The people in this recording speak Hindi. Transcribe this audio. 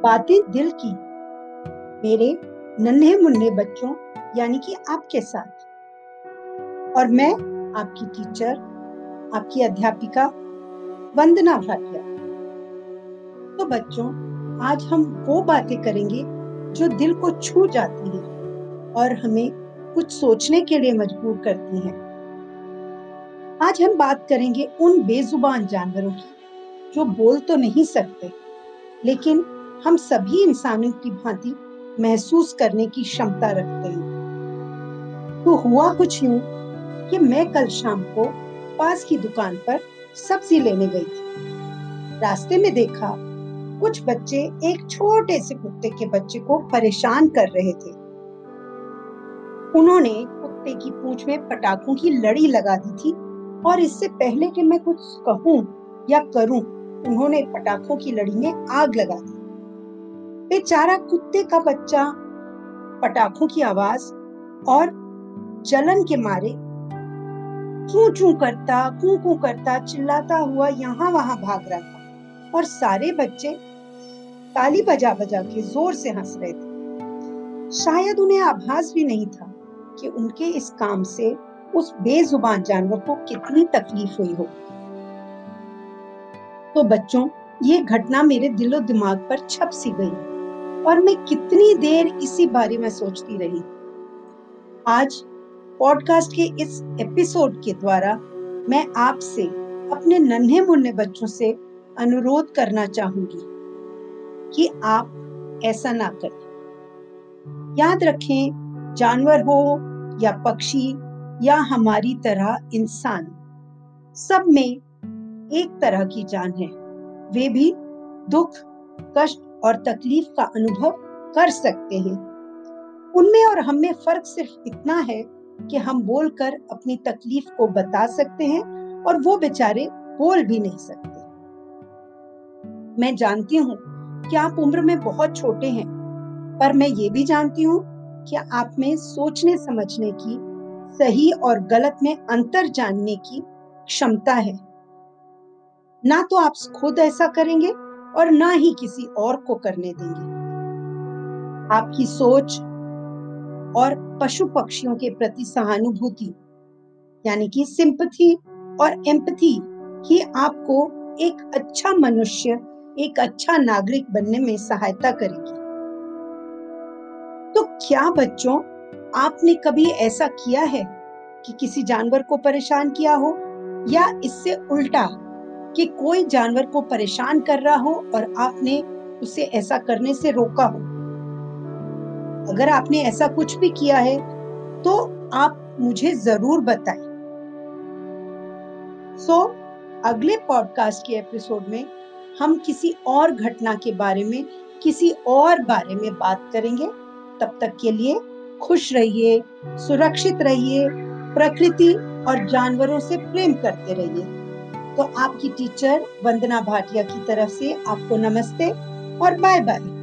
बातें दिल की। मेरे नन्हे मुन्ने बच्चों, यानी कि आपके साथ। और मैं, आपकी टीचर, आपकी अध्यापिका, वंदना भाटिया। तो बच्चों, आज हम वो बातें करेंगे जो दिल को छू जाती हैं और हमें कुछ सोचने के लिए मजबूर करती हैं। आज हम बात करेंगे उन बेजुबान जानवरों की, जो बोल तो नहीं सकते, लेकिन हम सभी इंसानों की भांति महसूस करने की क्षमता रखते हैं। तो हुआ कुछ यूँ कि मैं कल शाम को पास की दुकान पर सब्ज़ी लेने गई थी। रास्ते में देखा कुछ बच्चे एक छोटे से कुत्ते के बच्चे को परेशान कर रहे थे। उन्होंने कुत्ते की पूंछ में पटाखों की लड़ी लगा दी थी और इससे पहले कि मैं कुछ कहूँ या करूँ, उन्होंने पटाखों की लड़ी में आग लगा दी। बेचारा कुत्ते का बच्चा, पटाखों की आवाज़ और जलन के मारे चू चू करता, कू कू करता, चिल्लाता हुआ यहाँ वहाँ भाग रहा था और सारे बच्चे ताली बजा बजा के ज़ोर से हंस रहे थे। शायद उन्हें आभास भी नहीं था कि उनके इस काम से उस बेजुबान जानवर को कितनी तकलीफ़ हुई हो। तो बच्चों, ये घटना मेरे दिलो दिमाग पर छप सी गई। और मैं कितनी देर इसी बारे में सोचती रही। आज पॉडकास्ट के इस एपिसोड के द्वारा मैं आपसे अपने नन्हे मुन्ने बच्चों से अनुरोध करना चाहूँगी कि आप ऐसा ना करें। याद रखें, जानवर हो या पक्षी या हमारी तरह इंसान, सब में एक तरह की जान है। वे भी दुख, कष्ट और तकलीफ़ का अनुभव कर सकते हैं। उनमें और हम में फ़र्क सिर्फ़ इतना है कि हम बोलकर अपनी तकलीफ़ को बता सकते हैं और वो बेचारे बोल भी नहीं सकते। मैं जानती हूँ कि आप उम्र में बहुत छोटे हैं, पर मैं ये भी जानती हूँ कि आप में सोचने समझने की, सही और गलत में अंतर जानने की क्षमता है। ना तो आप खुद ऐसा करेंगे और ना ही किसी और को करने देंगे। आपकी सोच और पशु पक्षियों के प्रति सहानुभूति, यानी कि सिंपथी और एम्पथी ही आपको एक अच्छा मनुष्य, एक अच्छा नागरिक बनने में सहायता करेगी। तो क्या बच्चों, आपने कभी ऐसा किया है कि किसी जानवर को परेशान किया हो या इससे उल्टा कि कोई जानवर को परेशान कर रहा हो और आपने उसे ऐसा करने से रोका हो। अगर आपने ऐसा कुछ भी किया है तो आप मुझे ज़रूर बताएँ। सो so, अगले पॉडकास्ट के एपिसोड में हम किसी और घटना के बारे में किसी और बारे में बात करेंगे। तब तक के लिए खुश रहिए सुरक्षित रहिए प्रकृति और जानवरों से प्रेम करते रहिए। तो आपकी टीचर वंदना भाटिया की तरफ़ से आपको नमस्ते और बाय बाय